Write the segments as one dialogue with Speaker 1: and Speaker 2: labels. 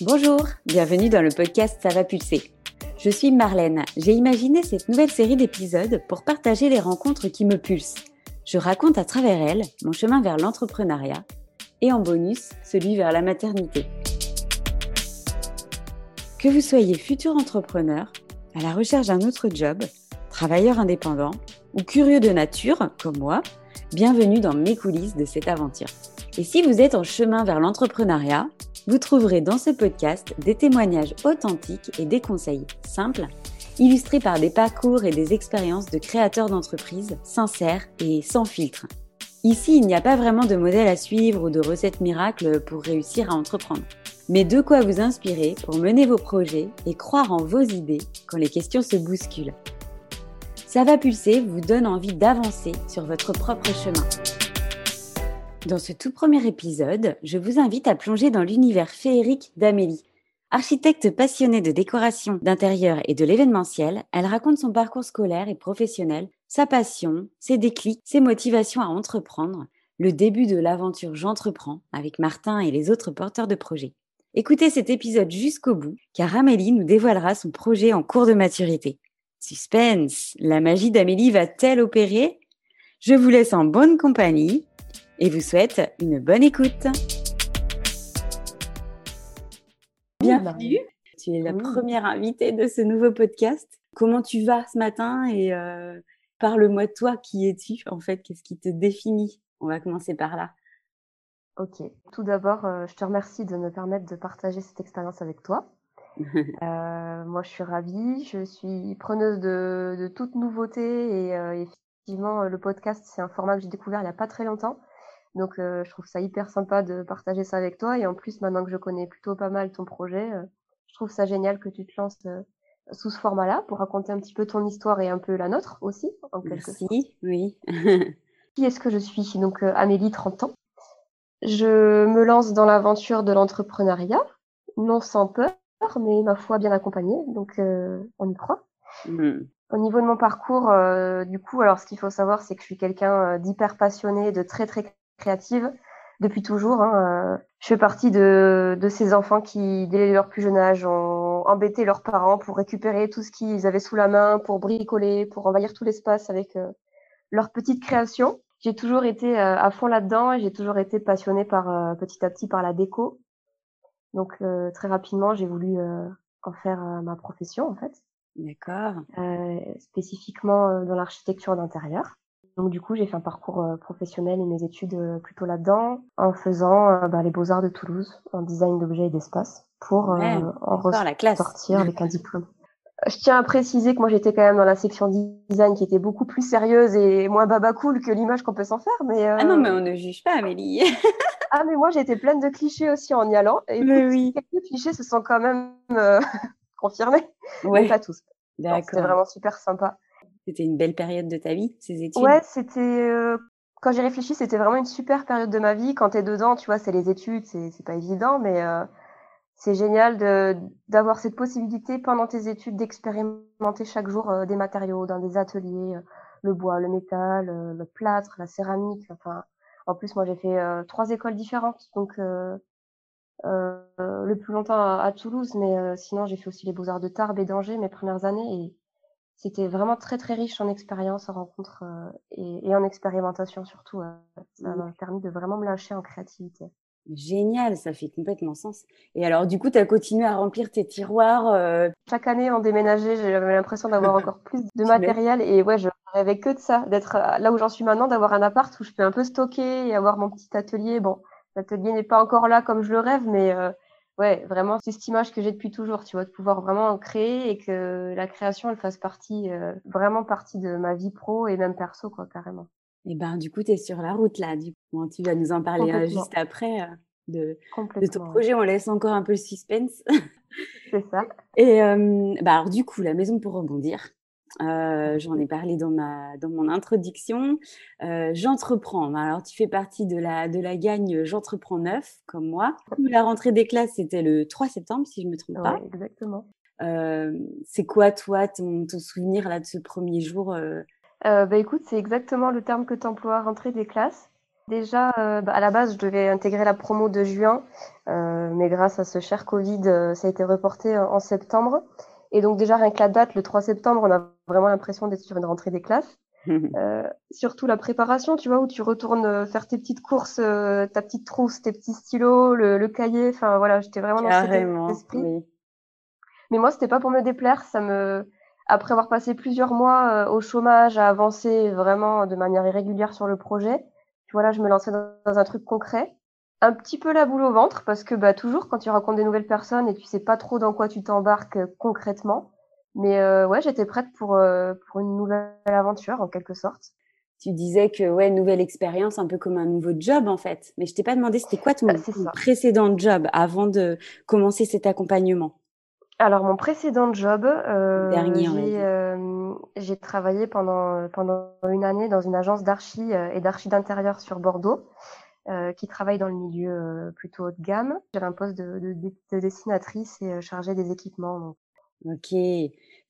Speaker 1: Bonjour, bienvenue dans le podcast Ça va pulser. Je suis Marlène. J'ai imaginé cette nouvelle série d'épisodes pour partager les rencontres qui me pulsent. Je raconte à travers elles mon chemin vers l'entrepreneuriat et en bonus celui vers la maternité. Que vous soyez futur entrepreneur, à la recherche d'un autre job, travailleur indépendant ou curieux de nature, comme moi, bienvenue dans mes coulisses de cette aventure. Et si vous êtes en chemin vers l'entrepreneuriat, vous trouverez dans ce podcast des témoignages authentiques et des conseils simples, illustrés par des parcours et des expériences de créateurs d'entreprises sincères et sans filtre. Ici, il n'y a pas vraiment de modèle à suivre ou de recettes miracles pour réussir à entreprendre, mais de quoi vous inspirer pour mener vos projets et croire en vos idées quand les questions se bousculent. Ça va pulser vous donne envie d'avancer sur votre propre chemin. Dans ce tout premier épisode, je vous invite à plonger dans l'univers féerique d'Amélie. Architecte passionnée de décoration, d'intérieur et de l'événementiel, elle raconte son parcours scolaire et professionnel, sa passion, ses déclics, ses motivations à entreprendre, le début de l'aventure J'entreprends avec Martin et les autres porteurs de projets. Écoutez cet épisode jusqu'au bout, car Amélie nous dévoilera son projet en cours de maturité. Suspense, la magie d'Amélie va-t-elle opérer? Je vous laisse en bonne compagnie et vous souhaite une bonne écoute. Bienvenue, tu es la première invitée de ce nouveau podcast. Comment tu vas ce matin et euh, parle-moi de toi, qui es-tu en fait? Qu'est-ce qui te définit? On va commencer par là.
Speaker 2: Ok, tout d'abord, euh, je te remercie de me permettre de partager cette expérience avec toi. Euh, moi, je suis ravie. Je suis preneuse de, de toute nouveauté et effectivement, le podcast, c'est un format que j'ai découvert il n'y a pas très longtemps. Donc, euh, je trouve ça hyper sympa de partager ça avec toi. Et en plus, maintenant que je connais plutôt pas mal ton projet, je trouve ça génial que tu te lances sous ce format-là pour raconter un petit peu ton histoire et un peu la nôtre aussi,
Speaker 1: en quelque Merci, sorte. oui.
Speaker 2: Qui est-ce que je suis? Donc, Amélie, 30 ans. Je me lance dans l'aventure de l'entrepreneuriat, non sans peur mais ma foi bien accompagnée, donc euh, on y croit. Mmh. Au niveau de mon parcours, euh, du coup, alors ce qu'il faut savoir, c'est que je suis quelqu'un euh, d'hyper passionné, de très très créative depuis toujours. Hein, je fais partie de, de, ces enfants qui, dès leur plus jeune âge, ont embêté leurs parents pour récupérer tout ce qu'ils avaient sous la main, pour bricoler, pour envahir tout l'espace avec leur petite création. J'ai toujours été à fond là-dedans et j'ai toujours été passionnée par petit à petit par la déco. Donc euh, très rapidement, j'ai voulu euh, en faire euh, ma profession en fait.
Speaker 1: D'accord.
Speaker 2: spécifiquement dans l'architecture d'intérieur. Donc du coup, j'ai fait un parcours professionnel et mes études plutôt là-dedans, en faisant bah, les beaux-arts de Toulouse, en design d'objets et d'espace, pour en ressortir avec un diplôme. Je tiens à préciser que moi j'étais quand même dans la section design qui était beaucoup plus sérieuse et moins baba cool que l'image qu'on peut s'en faire. Mais
Speaker 1: Ah non, mais on ne juge pas, Amélie.
Speaker 2: Ah, mais moi, été pleine de clichés aussi en y allant. Et oui. quelques clichés se sont quand même euh, confirmés.
Speaker 1: Ouais.
Speaker 2: pas tous. D'accord. C'était vraiment super sympa.
Speaker 1: C'était une belle période de ta vie, ces études?
Speaker 2: Ouais, c'était. Euh, quand j'y réfléchis, c'était vraiment une super période de ma vie. Quand tu es dedans, tu vois, c'est les études, c'est pas évident, mais euh, c'est génial d'avoir cette possibilité pendant tes études d'expérimenter chaque jour des matériaux dans des ateliers, le bois, le métal, le plâtre, la céramique, enfin en plus, moi, j'ai fait euh, trois écoles différentes, donc euh, euh, le plus longtemps à, Toulouse, mais sinon, j'ai fait aussi les Beaux-Arts de Tarbes et d'Angers mes premières années. C'était vraiment très, très riche en expérience, en rencontres et, en expérimentation surtout. ça m'a permis de vraiment me lâcher en créativité.
Speaker 1: Génial, ça fait complètement sens. Et alors, du coup, tu as continué à remplir tes tiroirs
Speaker 2: Chaque année, on déménageait, j'avais l'impression d'avoir encore plus de matériel. Et ouais, je rêvais que de ça, d'être euh, là où j'en suis maintenant, d'avoir un appart où je peux un peu stocker et avoir mon petit atelier. Bon, l'atelier n'est pas encore là comme je le rêve, mais euh, ouais, vraiment, c'est cette image que j'ai depuis toujours, tu vois, de pouvoir vraiment créer et que la création, elle fasse partie, euh, vraiment partie de ma vie pro et même perso, quoi, carrément.
Speaker 1: Et ben, du coup, tu es sur la route là. Du coup, tu vas nous en parler juste après de, de ton projet. On laisse encore un peu le suspense.
Speaker 2: C'est ça.
Speaker 1: Et bah alors, du coup, la maison pour rebondir. Euh, j'en ai parlé dans, ma, dans mon introduction. Euh, j'entreprends. Alors, tu fais partie de la, de la gagne J'entreprends neuf, comme moi. La rentrée des classes, c'était le 3 septembre, si je ne me trompe pas.
Speaker 2: exactement.
Speaker 1: Euh, c'est quoi, toi, ton, ton, souvenir là, de ce premier jour
Speaker 2: bah, Écoute, c'est exactement le terme que tu emploies, rentrée des classes. Déjà, bah, à la base, je devais intégrer la promo de juin, mais grâce à ce cher Covid, ça a été reporté en septembre. Et donc déjà, rien que la date, le 3 septembre, on a vraiment l'impression d'être sur une rentrée des classes. Euh, surtout la préparation, tu vois, où tu retournes euh, faire tes petites courses, euh, ta petite trousse, tes petits stylos, le, cahier. Enfin voilà, j'étais vraiment dans cet esprit. Mais moi, c'était pas pour me déplaire. Ça me, après avoir passé plusieurs mois au chômage, à avancer vraiment de manière irrégulière sur le projet, voilà, je me lançais dans, un truc concret. Un petit peu la boule au ventre parce que bah toujours quand tu rencontres des nouvelles personnes et tu sais pas trop dans quoi tu t'embarques concrètement, mais euh, ouais, j'étais prête pour, euh, pour une nouvelle aventure, en quelque sorte.
Speaker 1: Tu disais que, ouais, nouvelle expérience, un peu comme un nouveau job, en fait. Mais je t'ai pas demandé, c'était quoi ton, bah, précédent job avant de commencer cet accompagnement?
Speaker 2: Alors, mon précédent job, euh, j'ai travaillé pendant, pendant une année dans une agence d'archi et d'archi d'intérieur sur Bordeaux. Qui travaille dans le milieu plutôt haut de gamme. J'avais un poste de, de, de dessinatrice et chargée des équipements. Donc
Speaker 1: Ok.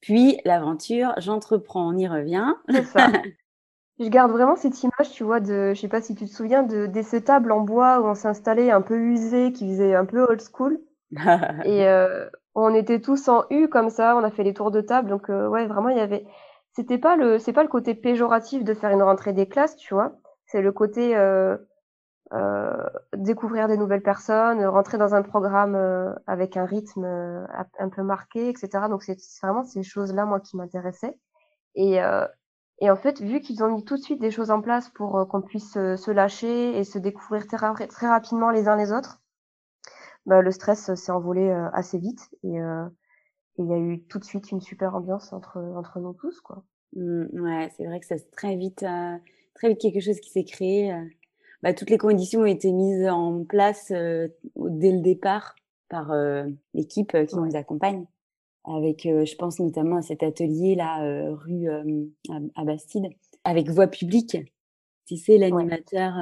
Speaker 1: Puis l'aventure, j'entreprends, on y revient.
Speaker 2: C'est ça. je garde vraiment cette image, tu vois, de, je sais pas si tu te souviens, de, de ce table en bois où on s'est installé un peu usé, qui faisait un peu old school. et euh, on était tous en U comme ça, on a fait les tours de table. Donc euh, ouais, vraiment, il y avait. C'était pas le, c'est pas le côté péjoratif de faire une rentrée des classes, tu vois. C'est le côté euh, euh, découvrir des nouvelles personnes, rentrer dans un programme euh, avec un rythme euh, un peu marqué, etc. Donc c'est vraiment ces choses-là moi qui m'intéressaient. Et, et en fait, vu qu'ils ont mis tout de suite des choses en place pour qu'on puisse se lâcher et se découvrir très, très rapidement les uns les autres, bah, le stress s'est envolé assez vite et il y a eu tout de suite une super ambiance entre entre nous tous quoi.
Speaker 1: Mmh, ouais, c'est vrai que c'est très très vite quelque chose qui s'est créé. Bah, toutes les conditions ont été mises en place euh, dès le départ par euh, l'équipe euh, qui nous accompagne. Avec, je pense notamment à cet atelier là, rue à, Bastide, avec voix publique. Tu sais, l'animateur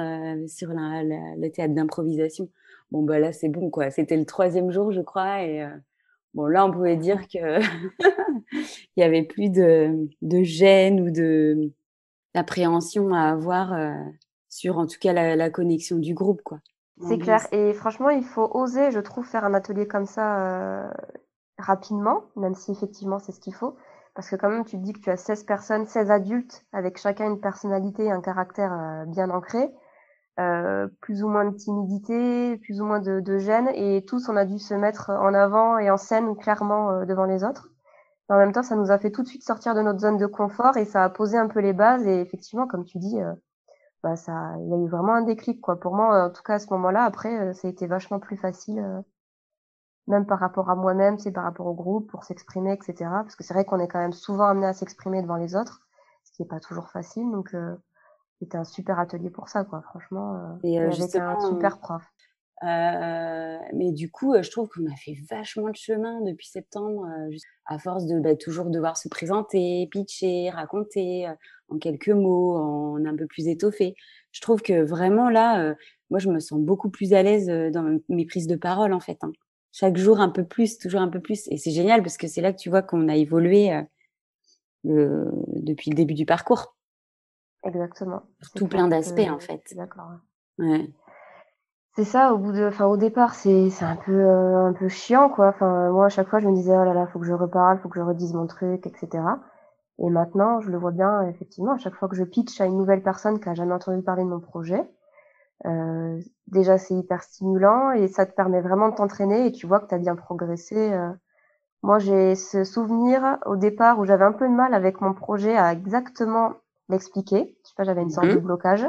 Speaker 1: sur la, le théâtre d'improvisation. Bon, bah là, c'est bon, quoi. C'était le troisième jour, je crois. Et bon, là, on pouvait dire que il y avait plus de, de gêne ou de d'appréhension à avoir sur en tout cas la, connexion du groupe, quoi.
Speaker 2: C'est clair. Et franchement, il faut oser, je trouve, faire un atelier comme ça euh, rapidement, même si effectivement c'est ce qu'il faut. Parce que quand même, tu te dis que tu as 16 personnes, 16 adultes, avec chacun une personnalité, un caractère euh, bien ancré, euh, plus ou moins de timidité, plus ou moins de, de, gêne, et tous, on a dû se mettre en avant et en scène clairement devant les autres. en même temps, ça nous a fait tout de suite sortir de notre zone de confort et ça a posé un peu les bases. Et effectivement, comme tu dis, bah ça, il y a eu vraiment un déclic quoi. Pour moi, en tout cas à ce moment-là, après, euh, ça a été vachement plus facile, euh, même par rapport à moi-même, c'est par rapport au groupe pour s'exprimer, etc. Parce que c'est vrai qu'on est quand même souvent amené à s'exprimer devant les autres, ce qui est pas toujours facile. Donc euh, c'était un super atelier pour ça quoi. Franchement, et avec un super prof.
Speaker 1: Euh, mais du coup, je trouve qu'on a fait vachement de chemin depuis septembre, à force de bah, toujours devoir se présenter, pitcher, raconter en quelques mots, en un peu plus étoffé. Je trouve que vraiment là, moi, je me sens beaucoup plus à l'aise dans mes prises de parole, en fait. Hein. Chaque jour, un peu plus, toujours un peu plus. Et c'est génial parce que c'est là que tu vois qu'on a évolué depuis le début du parcours.
Speaker 2: Exactement.
Speaker 1: Tout plein d'aspects, en fait.
Speaker 2: D'accord.
Speaker 1: Ouais.
Speaker 2: C'est ça, au bout de, enfin, au départ, c'est, c'est un peu, euh, un peu chiant, quoi. Enfin, moi, à chaque fois, je me disais, oh là là, faut que je reparle, faut que je redise mon truc, etc. Et maintenant, je le vois bien, effectivement, à chaque fois que je pitch à une nouvelle personne qui a jamais entendu parler de mon projet, euh, déjà, c'est hyper stimulant et ça te permet vraiment de t'entraîner et tu vois que tu as bien progressé. Euh. Moi, j'ai ce souvenir au départ où j'avais un peu de mal avec mon projet à exactement l'expliquer. Je sais pas, j'avais une sorte de mmh blocage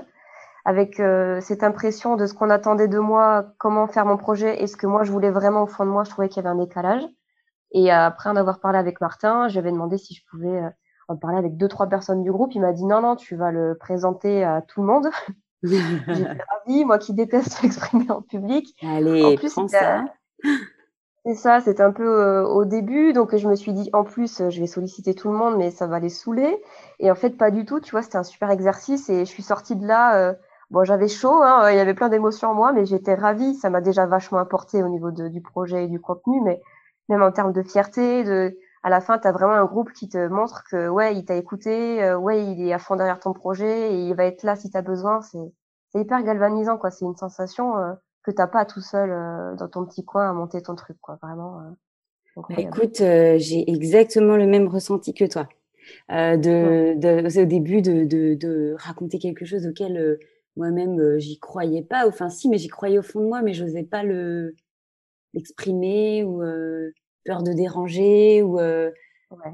Speaker 2: avec euh, cette impression de ce qu'on attendait de moi, comment faire mon projet et ce que moi je voulais vraiment au fond de moi, je trouvais qu'il y avait un décalage. Et après en avoir parlé avec Martin, j'avais demandé si je pouvais euh, en parler avec deux trois personnes du groupe. Il m'a dit non non, tu vas le présenter à tout le monde. J'étais ravie, moi qui déteste m'exprimer en public.
Speaker 1: Allez, en plus, prends ça.
Speaker 2: C'est ça, c'était un peu euh, au début, donc je me suis dit en plus je vais solliciter tout le monde, mais ça va les saouler. Et en fait pas du tout, tu vois, c'était un super exercice et je suis sortie de là Bon, j'avais chaud, hein, il y avait plein d'émotions en moi, mais j'étais ravie. Ça m'a déjà vachement apporté au niveau de, du projet et du contenu, mais même en termes de fierté, de, à la fin, tu as vraiment un groupe qui te montre que ouais, il t'a écouté, euh, ouais, il est à fond derrière ton projet et il va être là si tu as besoin. C'est hyper galvanisant, quoi. C'est une sensation euh, que t'as pas tout seul euh, dans ton petit coin à monter ton truc, quoi. Vraiment.
Speaker 1: Bah, écoute, j'ai exactement le même ressenti que toi. de, de, au début de, de, de, raconter quelque chose auquel moi-même j'y croyais pas. Enfin, si, mais j'y croyais au fond de moi, mais j'osais pas le l'exprimer ou peur de déranger ou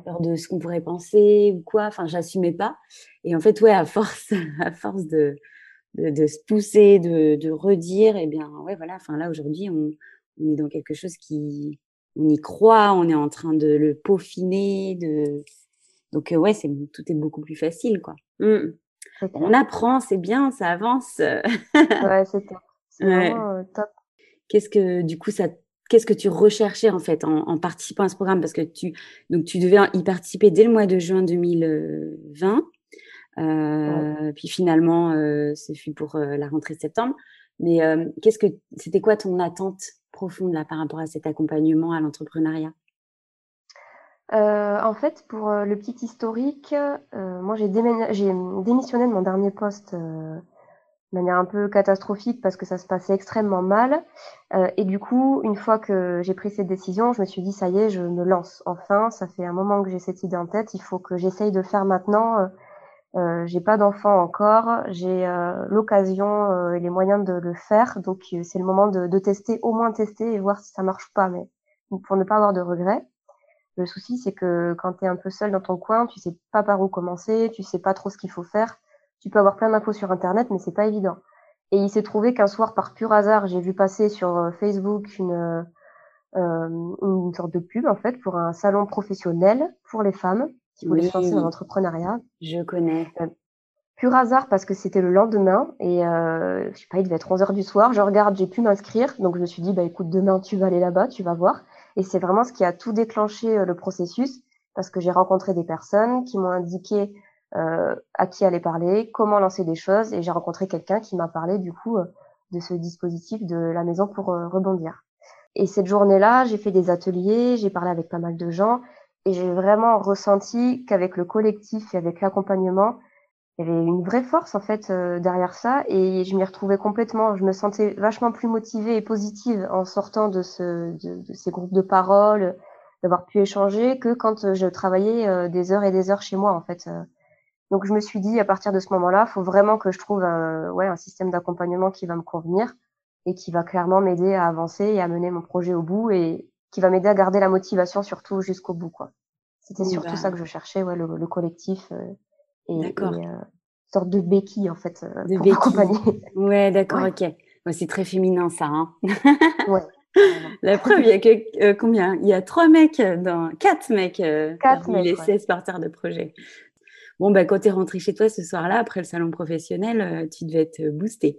Speaker 1: peur de ce qu'on pourrait penser ou quoi. Enfin, j'assumais pas. Et en fait, ouais, à force, à force de, de, se pousser, de, de redire, et eh bien, ouais, voilà. Enfin, là, aujourd'hui, on, on, est dans quelque chose qui, on y croit, on est en train de le peaufiner, de, donc, ouais, c'est, tout est beaucoup plus facile, quoi. On apprend, c'est bien, ça avance.
Speaker 2: ouais, c'est top. C'est vraiment top.
Speaker 1: Qu'est-ce que, du coup, ça qu'est-ce que tu recherchais en fait en, participant à ce programme? Parce que tu, donc, tu devais y participer dès le mois de juin 2020. Euh, Puis finalement, euh, ce fut pour euh, la rentrée septembre. Mais euh, qu'est-ce que c'était quoi ton attente profonde là par rapport à cet accompagnement à l'entrepreneuriat?
Speaker 2: En fait, pour le petit historique, moi j'ai démissionné de mon dernier poste de manière un peu catastrophique parce que ça se passait extrêmement mal. Euh, et du coup, une fois que j'ai pris cette décision, je me suis dit, ça y est, je me lance. Enfin, ça fait un moment que j'ai cette idée en tête, il faut que j'essaye de faire maintenant. Euh, euh j'ai pas d'enfant encore, j'ai euh, l'occasion euh, et les moyens de le faire, donc c'est le moment de, de, tester, au moins tester et voir si ça marche pas, mais pour ne pas avoir de regrets. Le souci, c'est que quand tu es un peu seul dans ton coin, tu sais pas par où commencer, tu sais pas trop ce qu'il faut faire tu peux avoir plein d'infos sur Internet, mais c'est pas évident. Et il s'est trouvé qu'un soir, par pur hasard, j'ai vu passer sur euh, Facebook une, euh, une sorte de pub, en fait, pour un salon professionnel pour les femmes qui voulaient se lancer dans l'entrepreneuriat.
Speaker 1: Je connais. Euh,
Speaker 2: pur hasard parce que c'était le lendemain et euh, je sais pas, il devait être 11 heures du soir. Je regarde, j'ai pu m'inscrire, donc je me suis dit bah écoute, demain tu vas aller là-bas, tu vas voir. Et c'est vraiment ce qui a tout déclenché euh, le processus parce que j'ai rencontré des personnes qui m'ont indiqué euh, à qui aller parler, comment lancer des choses. Et j'ai rencontré quelqu'un qui m'a parlé du coup euh, de ce dispositif de la maison pour rebondir. Et cette journée-là, j'ai fait des ateliers, j'ai parlé avec pas mal de gens et j'ai vraiment ressenti qu'avec le collectif et avec l'accompagnement, il y avait une vraie force en fait derrière ça et je m'y retrouvais complètement. Je me sentais vachement plus motivée et positive en sortant de, ce, de, de ces groupes de parole, d'avoir pu échanger que quand je travaillais des heures et des heures chez moi en fait. Donc je me suis dit à partir de ce moment-là, faut vraiment que je trouve un, ouais, un système d'accompagnement qui va me convenir et qui va clairement m'aider à avancer et à mener mon projet au bout et qui va m'aider à garder la motivation surtout jusqu'au bout quoi. C'était surtout bah ça que je cherchais, ouais, le, collectif euh, et, et euh, une sorte de béquille en fait euh, de pour m'accompagner.
Speaker 1: Ouais, d'accord, ok. c'est très féminin ça. Hein ouais. La preuve, il y a que, euh, combien? Il y a trois mecs dans quatre mecs quatre parmi mecs, les 16 parterres de projet. Bon, bah, quand tu es rentré chez toi ce soir-là, après le salon professionnel, euh, tu devais être euh, boosté,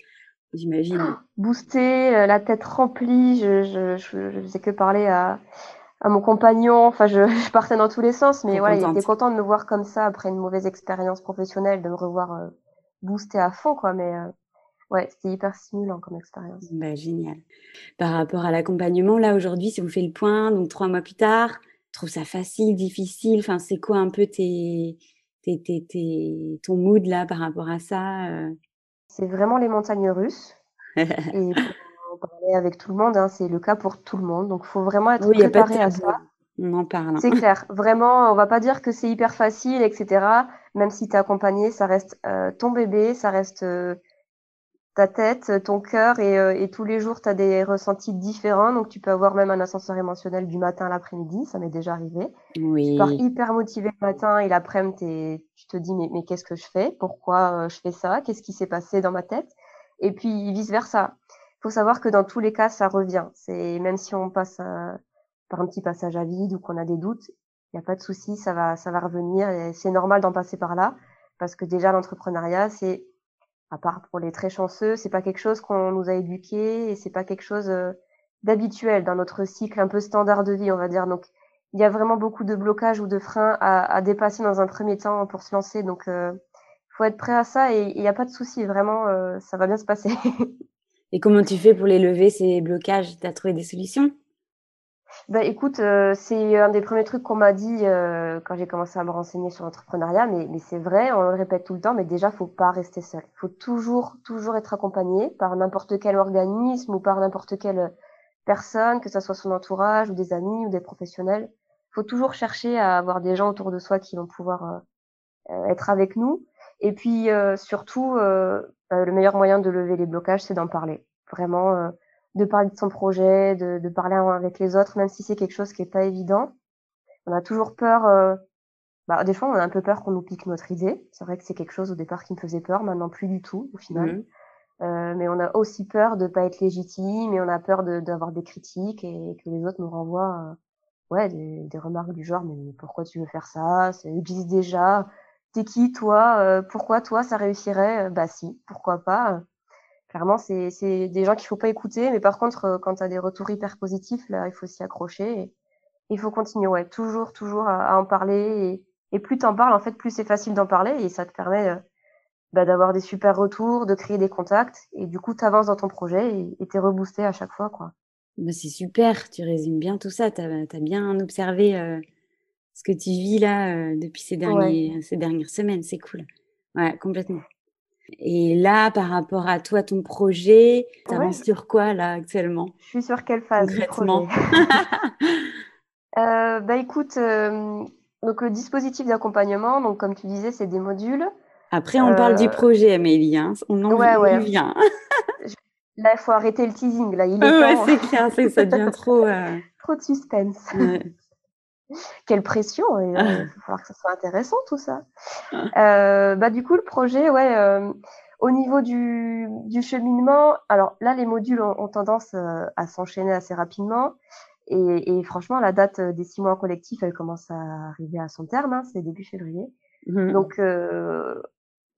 Speaker 1: j'imagine. Oh,
Speaker 2: boosté, euh, la tête remplie. Je, je, je, faisais que parler à, à mon compagnon. Enfin, je, je, partais dans tous les sens, mais voilà, il était content de me voir comme ça après une mauvaise expérience professionnelle, de me revoir euh, boosté à fond, quoi. Mais ouais, c'était hyper stimulant comme expérience.
Speaker 1: Bah, génial. Par rapport à l'accompagnement, là aujourd'hui, si vous faites le point, donc trois mois plus tard, tu trouves ça facile, difficile? Enfin, c'est quoi un peu tes ton mood là par rapport à ça euh?
Speaker 2: C'est vraiment les montagnes russes. et parler avec tout le monde, hein, c'est le cas pour tout le monde. Donc, il faut vraiment être préparé à ça.
Speaker 1: On en parle. Hein.
Speaker 2: C'est clair. Vraiment, on va pas dire que c'est hyper facile, etc. Même si tu es accompagné, ça reste euh, ton bébé, ça reste euh, ta tête, ton cœur et, euh, et tous les jours tu as des ressentis différents donc tu peux avoir même un ascenseur émotionnel du matin à l'après-midi, ça m'est déjà arrivé.
Speaker 1: Oui.
Speaker 2: Tu pars hyper motivé le matin et l'après-midi tu te dis mais, mais qu'est-ce que je fais? Pourquoi je fais ça? Qu'est-ce qui s'est passé dans ma tête? Et puis vice versa. Il faut savoir que dans tous les cas ça revient. C'est même si on passe par un petit passage à vide ou qu'on a des doutes, il n'y a pas de souci, ça va ça va revenir c'est normal d'en passer par là parce que déjà l'entrepreneuriat c'est à part pour les très chanceux, c'est pas quelque chose qu'on nous a éduqué et c'est pas quelque chose euh, d'habituel dans notre cycle un peu standard de vie, on va dire. Donc, il y a vraiment beaucoup de blocages ou de freins à, à dépasser dans un premier temps pour se lancer. Donc, euh, faut être prêt à ça et il n'y a pas de souci, vraiment, euh, ça va bien se passer.
Speaker 1: et comment tu fais pour les lever ces blocages? Tu as trouvé des solutions?
Speaker 2: Bah écoute, euh, c'est un des premiers trucs qu'on m'a dit euh, quand j'ai commencé à me renseigner sur l'entrepreneuriat, mais, mais c'est vrai, on le répète tout le temps, mais déjà, faut pas rester seul. Faut toujours, toujours être accompagné par n'importe quel organisme ou par n'importe quelle personne, que ce soit son entourage ou des amis ou des professionnels. Faut toujours chercher à avoir des gens autour de soi qui vont pouvoir euh, être avec nous. Et puis surtout, bah, le meilleur moyen de lever les blocages, c'est d'en parler. Vraiment de parler de son projet, de, de, parler avec les autres, même si c'est quelque chose qui est pas évident. On a toujours peur. Euh, bah, des fois, on a un peu peur qu'on nous pique notre idée. C'est vrai que c'est quelque chose au départ qui me faisait peur, maintenant plus du tout au final. Mmh. Euh, mais on a aussi peur de pas être légitime et on a peur d'avoir des critiques et que les autres nous renvoient euh, ouais des, des, remarques du genre mais pourquoi tu veux faire ça? Ça existe déjà t'es qui toi euh, pourquoi toi ça réussirait bah si pourquoi pas clairement, c'est des gens qu'il faut pas écouter. Mais par contre, euh, quand tu as des retours hyper positifs, là, il faut s'y accrocher. Il faut continuer, ouais, toujours, toujours à, en parler. Et, plus t'en parles, en fait, plus c'est facile d'en parler. Et ça te permet euh, bah, d'avoir des super retours, de créer des contacts. Et du coup, tu avances dans ton projet et tu es reboosté à chaque fois. quoi.
Speaker 1: Bah, c'est super, tu résumes bien tout ça. Tu as, bien observé euh, ce que tu vis là depuis ces, derniers, ces dernières semaines. C'est cool. Ouais, complètement. Et là, par rapport à toi, ton projet, tu avances sur quoi là actuellement?
Speaker 2: Je suis sur quelle phase
Speaker 1: concrètement
Speaker 2: euh, Bah écoute, euh, donc le dispositif d'accompagnement, donc comme tu disais, c'est des modules.
Speaker 1: Après, on parle du euh, projet, Amélie. Hein. On en ouais, vient.
Speaker 2: là, il faut arrêter le teasing. Là, il
Speaker 1: est ouais, c'est clair, ça devient trop.
Speaker 2: trop de suspense. Quelle pression Il va falloir que ça soit intéressant tout ça. Euh, bah du coup le projet, ouais, euh, au niveau du, du, cheminement, alors là les modules ont, tendance euh, à s'enchaîner assez rapidement et, et, franchement la date des six mois collectifs elle commence à arriver à son terme, hein, c'est début février. Mmh. Donc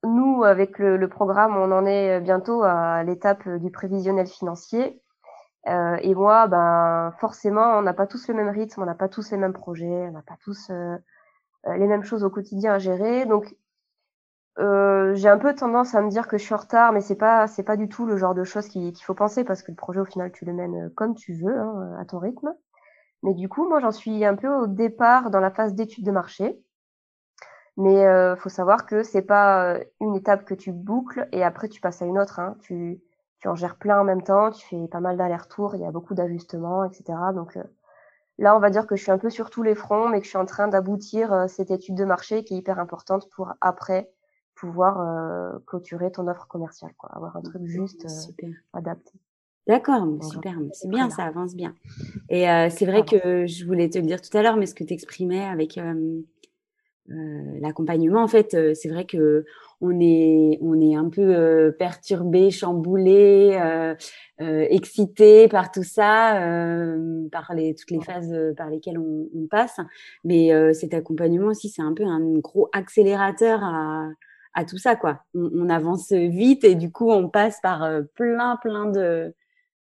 Speaker 2: nous avec le, le, programme on en est bientôt à l'étape du prévisionnel financier euh, et moi, ben forcément, on n'a pas tous le même rythme, on n'a pas tous les mêmes projets, on n'a pas tous euh, euh, les mêmes choses au quotidien à gérer. Donc, j'ai un peu tendance à me dire que je suis en retard, mais c'est pas c'est pas du tout le genre de choses qu'il faut penser parce que le projet au final tu le mènes comme tu veux, hein, à ton rythme. Mais du coup, moi, j'en suis un peu au départ dans la phase d'étude de marché. Mais faut savoir que c'est pas une étape que tu boucles et après tu passes à une autre. Hein. Tu tu en gères plein en même temps, tu fais pas mal d'allers-retours, il y a beaucoup d'ajustements, etc. Donc euh, là, on va dire que je suis un peu sur tous les fronts, mais que je suis en train d'aboutir euh, cette étude de marché qui est hyper importante pour après pouvoir euh, clôturer ton offre commerciale, quoi, avoir un truc juste adapté.
Speaker 1: D'accord, super, c'est bien, ça avance bien. Et c'est vrai que je voulais te le dire tout à l'heure, mais ce que tu exprimais avec l'accompagnement, en fait, c'est vrai que on est, on est un peu euh, perturbé, chamboulé, euh, euh, excité par tout ça, euh, par les, toutes les phases par lesquelles on, on passe. Mais cet accompagnement aussi, c'est un peu un gros accélérateur à, à tout ça, quoi. On, on, avance vite et du coup, on passe par plein, plein de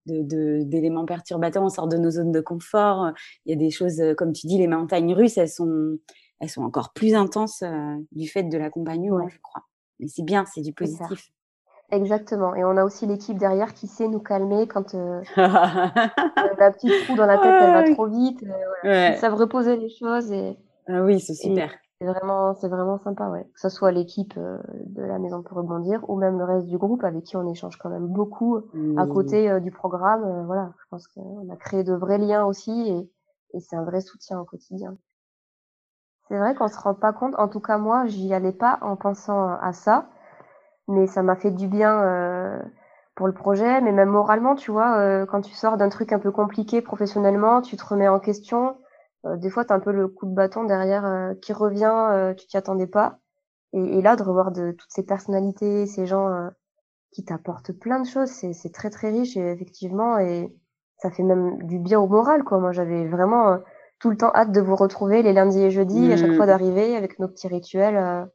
Speaker 1: d'éléments de, perturbateurs, on sort de nos zones de confort. Il y a des choses, comme tu dis, les montagnes russes, elles sont, elles sont encore plus intenses du fait de l'accompagnement, je crois. Mais c'est bien, c'est du positif.
Speaker 2: Exactement. Et on a aussi l'équipe derrière qui sait nous calmer quand euh, la petite trou dans la tête, elle va trop vite. Euh, Ils savent reposer les choses. Et,
Speaker 1: ah oui, c'est super.
Speaker 2: C'est vraiment, c'est vraiment sympa, ouais. Que ce soit l'équipe euh, de la Maison pour rebondir ou même le reste du groupe avec qui on échange quand même beaucoup à côté euh, du programme. voilà, je pense qu'on a créé de vrais liens aussi et, et c'est un vrai soutien au quotidien. C'est vrai qu'on se rend pas compte. En tout cas, moi, j'y allais pas en pensant à ça, mais ça m'a fait du bien euh, pour le projet, mais même moralement, tu vois, euh, quand tu sors d'un truc un peu compliqué professionnellement, tu te remets en question. Euh, des fois, tu as un peu le coup de bâton derrière qui revient, tu t'y attendais pas. Et, et, là, de revoir de toutes ces personnalités, ces gens qui t'apportent plein de choses, c'est très très riche et effectivement, et ça fait même du bien au moral, quoi. Moi, j'avais vraiment tout le temps hâte de vous retrouver les lundis et jeudis, à chaque fois mmh. d'arriver avec nos petits rituels. Euh.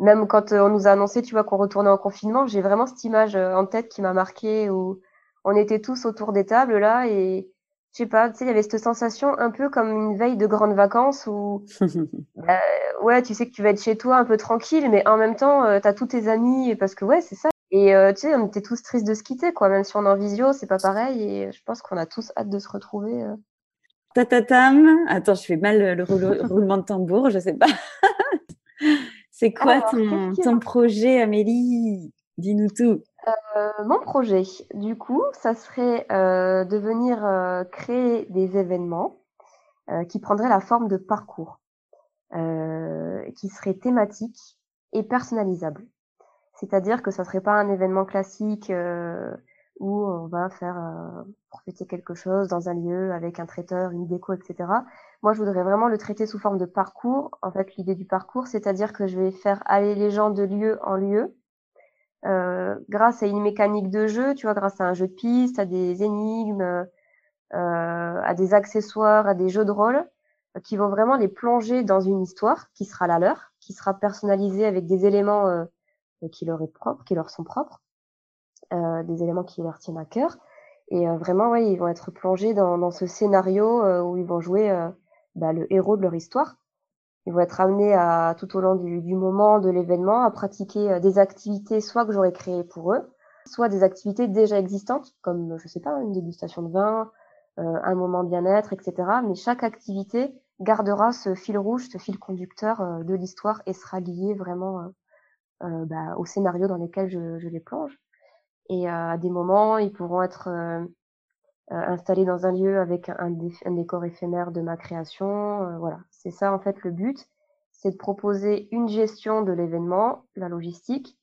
Speaker 2: Même quand euh, on nous a annoncé, tu vois, qu'on retournait en confinement, j'ai vraiment cette image euh, en tête qui m'a marqué où on était tous autour des tables là et je sais pas, tu sais, il y avait cette sensation un peu comme une veille de grandes vacances où, bah, ouais, tu sais que tu vas être chez toi un peu tranquille, mais en même temps, tu as tous tes amis parce que ouais, c'est ça. Et tu sais, on était tous tristes de se quitter, quoi. Même si on est en visio, c'est pas pareil. Et je pense qu'on a tous hâte de se retrouver
Speaker 1: Tatatam. Attends, je fais mal le roulement de tambour, je sais pas. C'est quoi ton, projet, Amélie? Dis-nous tout.
Speaker 2: Euh, mon projet, du coup, ça serait euh, de venir euh, créer des événements qui prendraient la forme de parcours, qui seraient thématiques et personnalisables. C'est-à-dire que ça serait pas un événement classique où on va faire euh, profiter quelque chose dans un lieu avec un traiteur, une déco, etc. Moi, je voudrais vraiment le traiter sous forme de parcours. En fait, l'idée du parcours, c'est-à-dire que je vais faire aller les gens de lieu en lieu euh, grâce à une mécanique de jeu, tu vois, grâce à un jeu de piste, à des énigmes, euh, à des accessoires, à des jeux de rôle, qui vont vraiment les plonger dans une histoire qui sera la leur, qui sera personnalisée avec des éléments euh, qui leur est propre, qui leur sont propres. Euh, des éléments qui leur tiennent à cœur. Et euh, vraiment, ouais, ils vont être plongés dans, ce scénario euh, où ils vont jouer bah, le héros de leur histoire. Ils vont être amenés à tout au long du, moment de l'événement à pratiquer des activités soit que j'aurais créées pour eux, soit des activités déjà existantes, comme je sais pas une dégustation de vin, un moment bien-être, etc. Mais chaque activité gardera ce fil rouge, ce fil conducteur de l'histoire et sera lié vraiment bah, au scénario dans lequel je les plonge. Et euh, à des moments, ils pourront être euh, euh, installés dans un lieu avec un, décor éphémère de ma création. voilà, c'est ça en fait le but, c'est de proposer une gestion de l'événement, la logistique,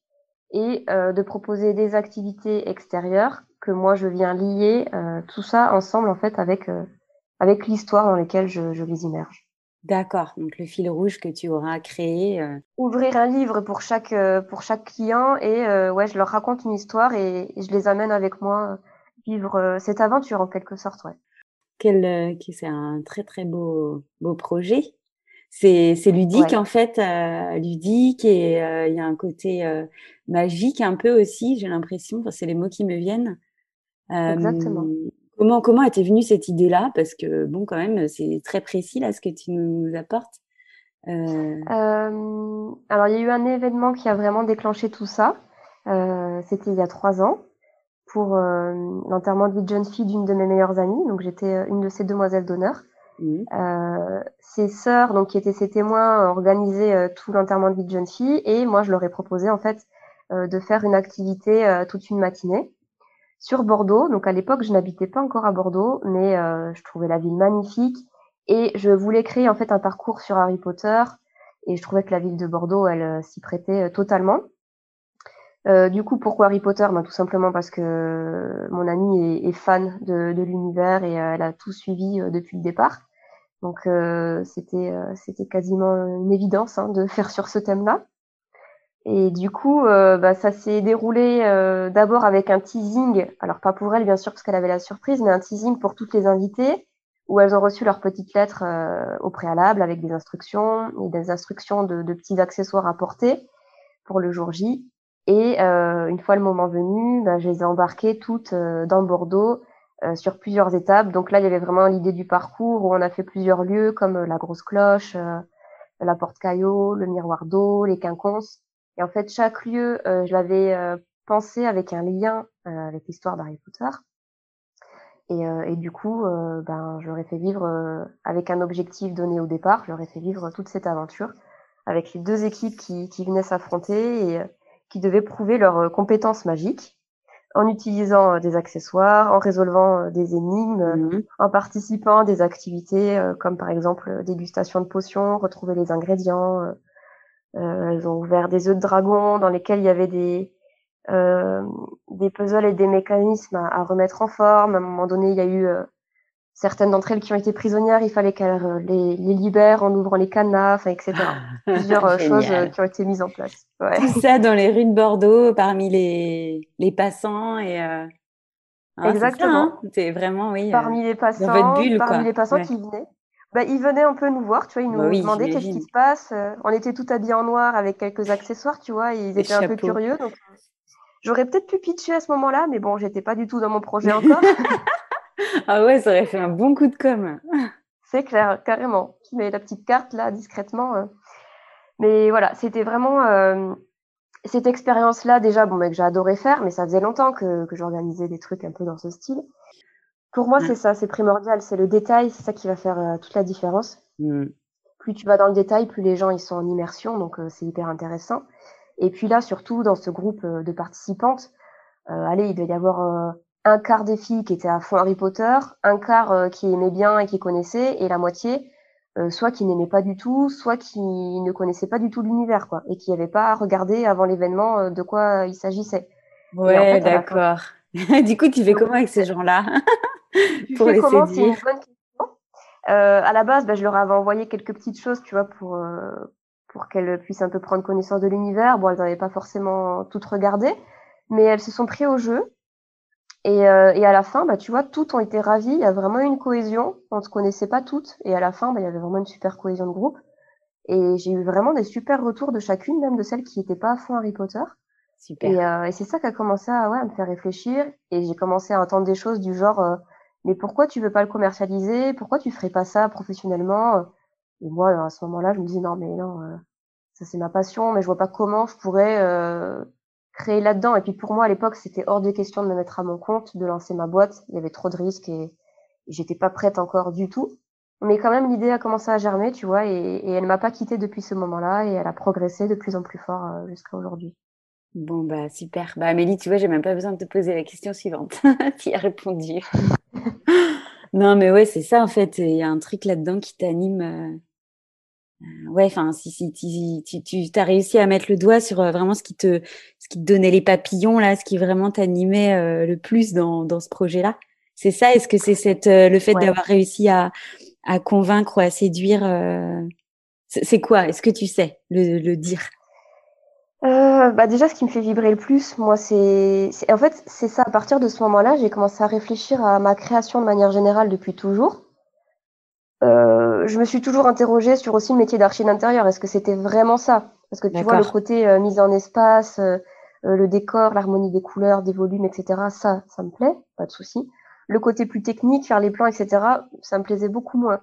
Speaker 2: et de proposer des activités extérieures que moi je viens lier tout ça ensemble en fait avec l'histoire dans laquelle je les immerge.
Speaker 1: D'accord, donc le fil rouge que tu auras créé. Euh.
Speaker 2: Ouvrir un livre pour chaque, euh, pour chaque client et euh, ouais, je leur raconte une histoire et, je les amène avec moi vivre cette aventure en quelque sorte. Ouais.
Speaker 1: Quel, c'est un très très beau, beau projet. C'est, c'est ludique en fait, ludique et il y a un côté magique un peu aussi, j'ai l'impression, c'est les mots qui me viennent.
Speaker 2: Exactement.
Speaker 1: Comment, comment était venue cette idée-là? Parce que, bon, quand même, c'est très précis là ce que tu nous apportes.
Speaker 2: Euh... Euh, alors, il y a eu un événement qui a vraiment déclenché tout ça. Euh, C'était il y a trois ans pour euh, l'enterrement de vie de jeune fille d'une de mes meilleures amies. Donc, j'étais une de ses demoiselles d'honneur. Mmh. Euh, ses sœurs, donc qui étaient ses témoins, organisaient tout l'enterrement de vie de jeune fille et moi, je leur ai proposé en fait de faire une activité toute une matinée sur Bordeaux. Donc à l'époque, je n'habitais pas encore à Bordeaux, mais euh, je trouvais la ville magnifique et je voulais créer en fait un parcours sur Harry Potter et je trouvais que la ville de Bordeaux, elle euh, s'y prêtait euh, totalement. du coup, pourquoi Harry Potter? Ben, Tout simplement parce que mon amie est, fan de, l'univers et elle a tout suivi depuis le départ. Donc c'était c'était quasiment une évidence hein, de faire sur ce thème-là. Et du coup, euh, bah, ça s'est déroulé euh, d'abord avec un teasing, alors pas pour elle bien sûr parce qu'elle avait la surprise, mais un teasing pour toutes les invitées, où elles ont reçu leur petite lettre euh, au préalable avec des instructions et des instructions de, petits accessoires à porter pour le jour J. Et une fois le moment venu, bah, je les ai embarquées toutes dans Bordeaux sur plusieurs étapes. Donc là, il y avait vraiment l'idée du parcours où on a fait plusieurs lieux comme la Grosse Cloche, la Porte Caillot, le Miroir d'eau, les Quinconces. Et en fait, chaque lieu, euh, je l'avais euh, pensé avec un lien euh, avec l'histoire d'Harry Potter. Et, et, du coup, ben, je leur ai fait vivre avec un objectif donné au départ. Je leur ai fait vivre toute cette aventure avec les deux équipes qui, qui venaient s'affronter et qui devaient prouver leurs compétences magiques en utilisant des accessoires, en résolvant des énigmes, mmh en participant à des activités comme par exemple dégustation de potions, retrouver les ingrédients, euh, elles ont ouvert des œufs de dragon dans lesquels il y avait des, euh, des puzzles et des mécanismes à, remettre en forme. À un moment donné, il y a eu euh, certaines d'entre elles qui ont été prisonnières. Il fallait qu'elles les, les libèrent en ouvrant les cadenas, etc. Plusieurs choses qui ont été mises en place.
Speaker 1: Ouais. Tout ça dans les rues de Bordeaux, parmi les, les passants et. Hein,
Speaker 2: Exactement.
Speaker 1: C'est vraiment oui.
Speaker 2: Parmi les passants, parmi les passants qui venaient bah, ils venaient un peu nous voir, tu vois, ils nous bah demandaient qu'est-ce qui se passe. Euh, on était tout habillés en noir avec quelques accessoires, tu vois, et ils étaient un peu curieux. Donc, euh, j'aurais peut-être pu pitcher à ce moment-là, mais bon, j'étais pas du tout dans mon projet encore.
Speaker 1: ah ouais, ça aurait fait un bon coup de com.
Speaker 2: C'est clair, carrément. Tu mets la petite carte là, discrètement. Euh. Mais voilà, c'était vraiment cette expérience-là, déjà, bon, que j'ai adoré faire, mais ça faisait longtemps que, que j'organisais des trucs un peu dans ce style. Pour moi, c'est ça, c'est primordial. C'est le détail, c'est ça qui va faire euh, toute la différence.
Speaker 1: Mmh.
Speaker 2: Plus tu vas dans le détail, plus les gens ils sont en immersion, donc euh, c'est hyper intéressant. Et puis là, surtout dans ce groupe euh, de participantes, allez, il doit y avoir un quart des filles qui étaient à fond Harry Potter, un quart qui aimait bien et qui connaissait, et la moitié soit qui n'aimait pas du tout, soit qui ne connaissait pas du tout l'univers, quoi, et qui n'avait pas regardé avant l'événement de quoi il s'agissait.
Speaker 1: Ouais, d'accord. du coup, tu fais comment avec ces gens-là?
Speaker 2: Pour les comment? C'est une bonne question. Euh, à la base, bah, je leur avais envoyé quelques petites choses, tu vois, pour euh, pour qu'elles puissent un peu prendre connaissance de l'univers. Bon, elles n'avaient pas forcément toutes regardé, mais elles se sont pris au jeu. Et, euh, et à la fin, bah, tu vois, toutes ont été ravies. Il y a vraiment une cohésion. On ne se connaissait pas toutes. Et à la fin, bah, il y avait vraiment une super cohésion de groupe. Et j'ai eu vraiment des super retours de chacune, même de celles qui n'étaient pas à fond Harry Potter.
Speaker 1: Super.
Speaker 2: Et, euh, et c'est ça qui a commencé à, ouais, à me faire réfléchir. Et j'ai commencé à entendre des choses du genre, euh, mais pourquoi tu veux pas le commercialiser? Pourquoi tu ferais pas ça professionnellement? Et moi, à ce moment-là, je me dis non, mais non, euh, ça c'est ma passion, mais je vois pas comment je pourrais euh, créer là-dedans. Et puis pour moi, à l'époque, c'était hors de question de me mettre à mon compte, de lancer ma boîte. Il y avait trop de risques et, j'étais pas prête encore du tout. Mais quand même, l'idée a commencé à germer, tu vois, et, et elle m'a pas quittée depuis ce moment-là, et elle a progressé de plus en plus fort jusqu'à aujourd'hui.
Speaker 1: Bon, bah super. Bah Amélie, tu vois, j'ai même pas besoin de te poser la question suivante. tu y as répondu. non, mais ouais, c'est ça en fait. Il y a un truc là-dedans qui t'anime. Euh, euh, ouais, enfin, si, si, tu, tu as réussi à mettre le doigt sur euh, vraiment ce qui te, ce qui te donnait les papillons là, ce qui vraiment t'animait le plus dans, dans ce projet-là. C'est ça? Est-ce que c'est cette le fait d'avoir réussi à, à convaincre ou à séduire C'est quoi? Est-ce que tu sais le dire?
Speaker 2: Euh, bah déjà, ce qui me fait vibrer le plus, moi, c'est, en fait, c'est ça. À partir de ce moment-là, j'ai commencé à réfléchir à ma création de manière générale depuis toujours. Euh, je me suis toujours interrogée sur aussi le métier d'archi d'intérieur. Est-ce que c'était vraiment ça? Parce que tu vois, le côté euh, mise en espace, le décor, l'harmonie des couleurs, des volumes, etc., ça, ça me plaît, pas de souci. Le côté plus technique, faire les plans, etc., ça me plaisait beaucoup moins.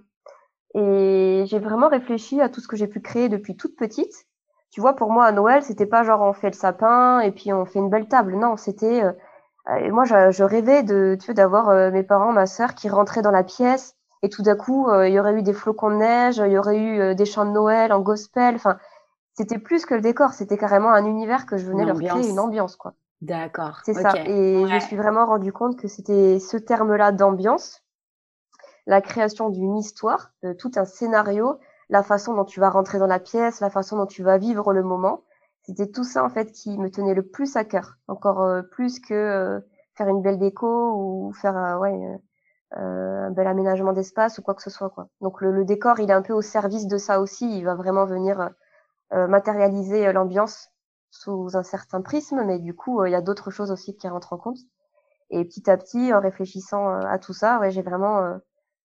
Speaker 2: Et j'ai vraiment réfléchi à tout ce que j'ai pu créer depuis toute petite tu vois, pour moi, à Noël, c'était pas genre on fait le sapin et puis on fait une belle table. Non, c'était. Euh, moi, je, je, rêvais de, tu vois, d'avoir euh, mes parents, ma sœur qui rentraient dans la pièce et tout d'un coup, euh, il y aurait eu des flocons de neige, il y aurait eu des chants de Noël en gospel. Enfin, c'était plus que le décor, c'était carrément un univers que je venais leur créer une ambiance, quoi.
Speaker 1: D'accord.
Speaker 2: C'est ça. Et je me suis vraiment rendu compte que c'était ce terme-là d'ambiance, la création d'une histoire, de tout un scénario la façon dont tu vas rentrer dans la pièce, la façon dont tu vas vivre le moment. C'était tout ça en fait qui me tenait le plus à cœur, encore euh, plus que euh, faire une belle déco ou faire euh, ouais, un bel aménagement d'espace ou quoi que ce soit quoi. Donc le, le, décor, il est un peu au service de ça aussi. Il va vraiment venir matérialiser l'ambiance sous un certain prisme, mais du coup il y a d'autres choses aussi qui rentrent en compte. Et petit à petit, en réfléchissant à tout ça, ouais, j'ai vraiment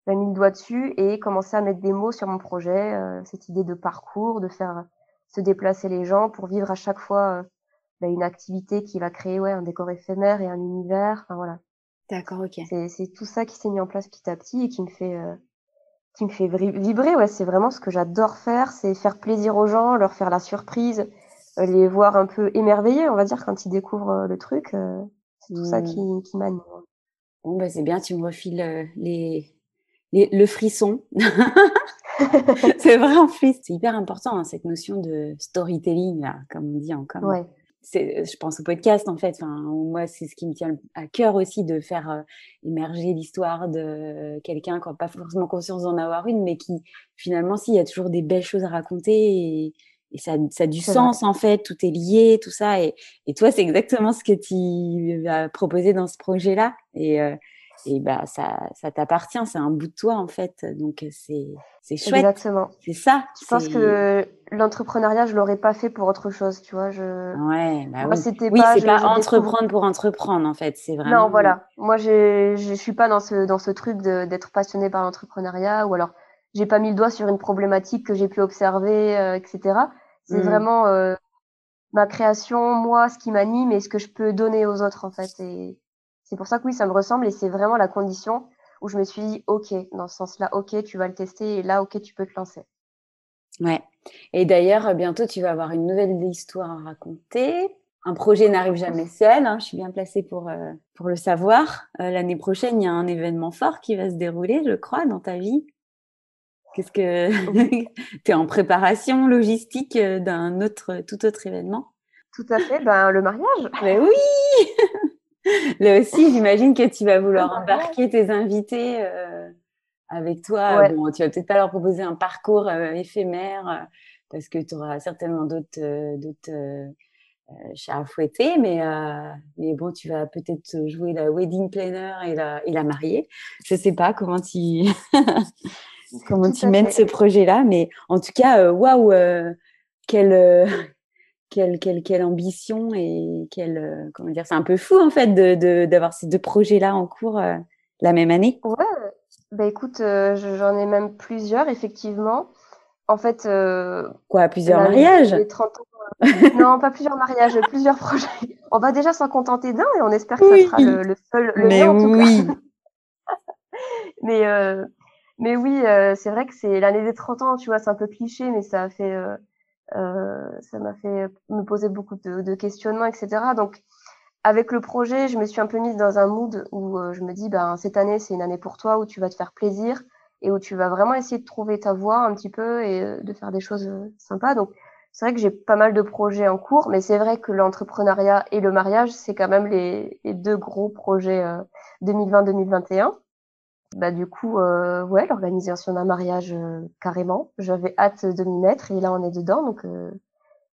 Speaker 2: j'ai mis le doigt dessus et commencé à mettre des mots sur mon projet, euh, cette idée de parcours, de faire se déplacer les gens pour vivre à chaque fois euh, bah, une activité qui va créer ouais, un décor éphémère et un univers. Enfin voilà.
Speaker 1: D'accord, ok.
Speaker 2: C'est tout ça qui s'est mis en place petit à petit et qui me fait euh, qui me fait vibrer. Ouais, c'est vraiment ce que j'adore faire, c'est faire plaisir aux gens, leur faire la surprise, les voir un peu émerveillés, on va dire, quand ils découvrent le truc. c'est tout ça mmh. qui, qui m'anime.
Speaker 1: Bon, bah, c'est bien, tu me refiles les, le frisson. c'est vrai en plus. C'est hyper important, hein, cette notion de storytelling, là, comme on dit encore.
Speaker 2: Ouais.
Speaker 1: Je pense au podcast, en fait. Enfin, moi, c'est ce qui me tient à cœur aussi de faire euh, émerger l'histoire de quelqu'un qui n'a pas forcément conscience d'en avoir une, mais qui, finalement, s'il y a toujours des belles choses à raconter et, ça, ça, a du sens en fait, tout est lié, tout ça. Et, et toi, c'est exactement ce que tu as proposé dans ce projet-là. Et, euh, et bah ça, ça t'appartient, c'est un bout de toi en fait. Donc c'est c'est chouette.
Speaker 2: Exactement.
Speaker 1: C'est ça.
Speaker 2: Je pense que l'entrepreneuriat, je l'aurais pas fait pour autre chose, tu vois. Je...
Speaker 1: Ouais, bah oui. C'était oui, c'est pas entreprendre pour entreprendre en fait, c'est vraiment.
Speaker 2: Non, voilà. Moi, je je suis pas dans ce dans ce truc d'être passionné par l'entrepreneuriat ou alors j'ai pas mis le doigt sur une problématique que j'ai pu observer, euh, etc. C'est mmh. vraiment euh, ma création, moi, ce qui m'anime et ce que je peux donner aux autres en fait. Et c'est pour ça que oui, ça me ressemble et c'est vraiment la condition où je me suis dit, OK, dans ce sens-là, OK, tu vas le tester et là, OK, tu peux te lancer.
Speaker 1: Ouais. Et d'ailleurs, bientôt, tu vas avoir une nouvelle histoire à raconter. un projet n'arrive jamais seul. Hein, je suis bien placée pour, euh, pour le savoir. Euh, l'année prochaine, il y a un événement fort qui va se dérouler, je crois, dans ta vie. Qu'est-ce que tu es en préparation logistique euh, d'un autre, tout autre événement?
Speaker 2: Tout à fait, ben, le mariage.
Speaker 1: Mais oui Là aussi, j'imagine que tu vas vouloir embarquer tes invités avec toi. Bon, tu vas peut-être pas leur proposer un parcours éphémère parce que tu auras certainement d'autres euh, chats à fouetter, mais, euh, mais bon, tu vas peut-être jouer la wedding planner et la, et la mariée. Je sais pas comment tu, comment tu mènes ce projet-là, mais en tout cas, euh, waouh, quelle, quelle, quelle, quelle, ambition et quelle, comment dire, c'est un peu fou en fait d'avoir de, ces deux projets-là en cours la même année.
Speaker 2: Ouais, bah écoute, j'en ai même plusieurs effectivement. En fait,
Speaker 1: quoi, plusieurs mariages?
Speaker 2: 30 ans non, pas plusieurs mariages, plusieurs projets. On va déjà s'en contenter d'un et on espère que ça sera le, seul, le
Speaker 1: mais en tout oui.
Speaker 2: mais, euh, mais oui, euh, c'est vrai que c'est l'année des 30 ans, tu vois, c'est un peu cliché, mais ça a fait, euh, euh, ça m'a fait me poser beaucoup de, de, questionnements, etc. Donc, avec le projet, je me suis un peu mise dans un mood où je me dis, ben, cette année, c'est une année pour toi, où tu vas te faire plaisir et où tu vas vraiment essayer de trouver ta voie un petit peu et de faire des choses sympas. Donc, c'est vrai que j'ai pas mal de projets en cours, mais c'est vrai que l'entrepreneuriat et le mariage, c'est quand même les, deux gros projets 2020-2021. Euh, bah du coup, euh, ouais, l'organisation d'un mariage euh, carrément. J'avais hâte de m'y mettre et là on est dedans, donc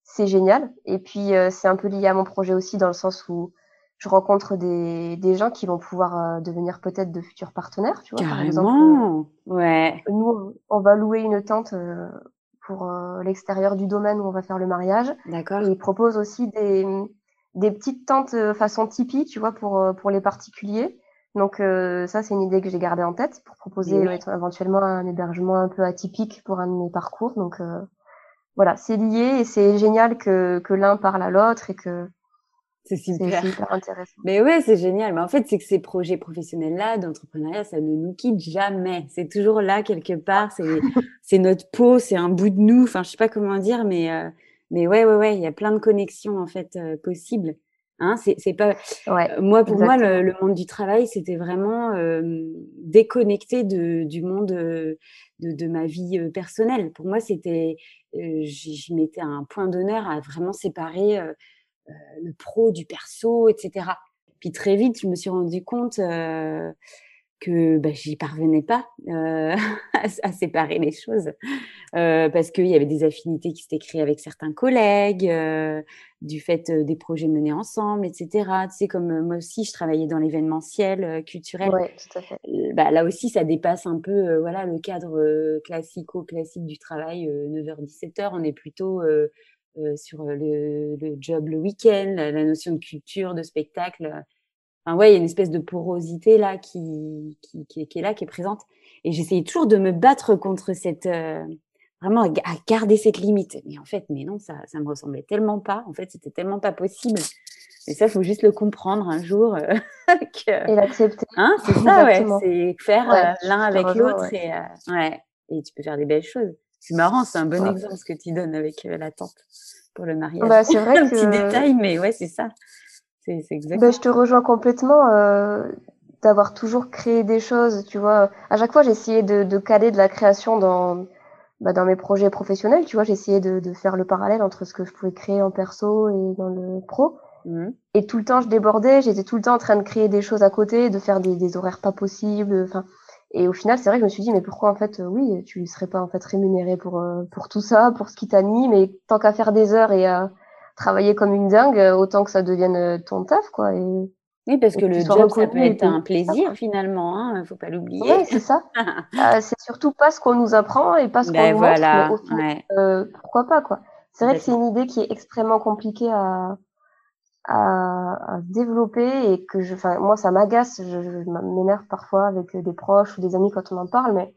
Speaker 2: c'est génial. Et puis c'est un peu lié à mon projet aussi dans le sens où je rencontre des, des gens qui vont pouvoir devenir peut-être de futurs partenaires, tu vois.
Speaker 1: Carrément. Par exemple, ouais.
Speaker 2: Nous, on va louer une tente pour euh, l'extérieur du domaine où on va faire le mariage.
Speaker 1: D'accord.
Speaker 2: Il propose aussi des, des petites tentes euh, façon tipi, tu vois, pour, euh, pour les particuliers. Donc ça, c'est une idée que j'ai gardée en tête pour proposer éventuellement un hébergement un peu atypique pour un de mes parcours. Donc voilà, c'est lié et c'est génial que, que l'un parle à l'autre et que
Speaker 1: c'est super. intéressant. Mais ouais, c'est génial. Mais en fait, c'est que ces projets professionnels-là, d'entrepreneuriat, ça ne nous quitte jamais. C'est toujours là quelque part. C'est, notre peau, c'est un bout de nous. Enfin, je sais pas comment dire, mais euh, mais ouais, ouais, ouais. Il y a plein de connexions en fait euh, possibles. Hein, c'est, pas. Ouais, euh, moi, pour moi, le, monde du travail, c'était vraiment déconnecté de, du monde de, de ma vie personnelle. Pour moi, c'était, j'y mettais un point d'honneur à vraiment séparer euh, le pro du perso, etc. Puis très vite, je me suis rendu compte euh, que bah, j'y parvenais pas euh, à, séparer les choses euh, parce qu'il y avait des affinités qui s'étaient créées avec certains collègues, euh, du fait des projets menés ensemble, etc. Tu sais, comme moi aussi, je travaillais dans l'événementiel culturel.
Speaker 2: Ouais, tout à fait.
Speaker 1: Bah, là aussi, ça dépasse un peu voilà le cadre classico-classique du travail, 9h-17h. On est plutôt sur le, le, job le week-end, la, notion de culture, de spectacle. Enfin, ouais, il y a une espèce de porosité là qui, qui, qui, est, là, qui est présente. Et j'essayais toujours de me battre contre cette, euh, vraiment à garder cette limite. Mais en fait, mais non, ça, ça me ressemblait tellement pas. En fait, c'était tellement pas possible. Et ça, faut juste le comprendre un jour. Euh,
Speaker 2: et l'accepter.
Speaker 1: Hein, c'est ça, ouais. C'est faire l'un avec l'autre. Et, ouais. et tu peux faire des belles choses. C'est marrant, c'est un bon exemple ce que tu donnes avec euh, la tante pour le mariage.
Speaker 2: Bah, c'est vrai
Speaker 1: un petit détail, mais ouais, c'est ça. C'est exactement.
Speaker 2: Bah, je te rejoins complètement. Euh, d'avoir toujours créé des choses, tu vois. À chaque fois, essayé de, de, caler de la création dans, bah, dans mes projets professionnels, tu vois. Essayé de, de, faire le parallèle entre ce que je pouvais créer en perso et dans le pro. Mmh. Et tout le temps, je débordais. J'étais tout le temps en train de créer des choses à côté, de faire des, des horaires pas possibles. Enfin, et au final, c'est vrai que je me suis dit, mais pourquoi en fait, euh, oui, tu ne serais pas en fait rémunéré pour euh, pour tout ça, pour ce qui t'anime, et tant qu'à faire des heures et à travailler comme une dingue, euh, autant que ça devienne ton taf, quoi. Et,
Speaker 1: oui, parce que le job, ça peut être un plaisir finalement, hein, faut pas l'oublier.
Speaker 2: Oui, c'est ça. c'est surtout pas ce qu'on nous apprend et pas ce qu'on ben nous voilà, montre, mais ouais. pourquoi pas, quoi. C'est vrai que c'est une idée qui est extrêmement compliquée à, à, à développer et que je, moi, ça m'agace, je, je m'énerve parfois avec des proches ou des amis quand on en parle, mais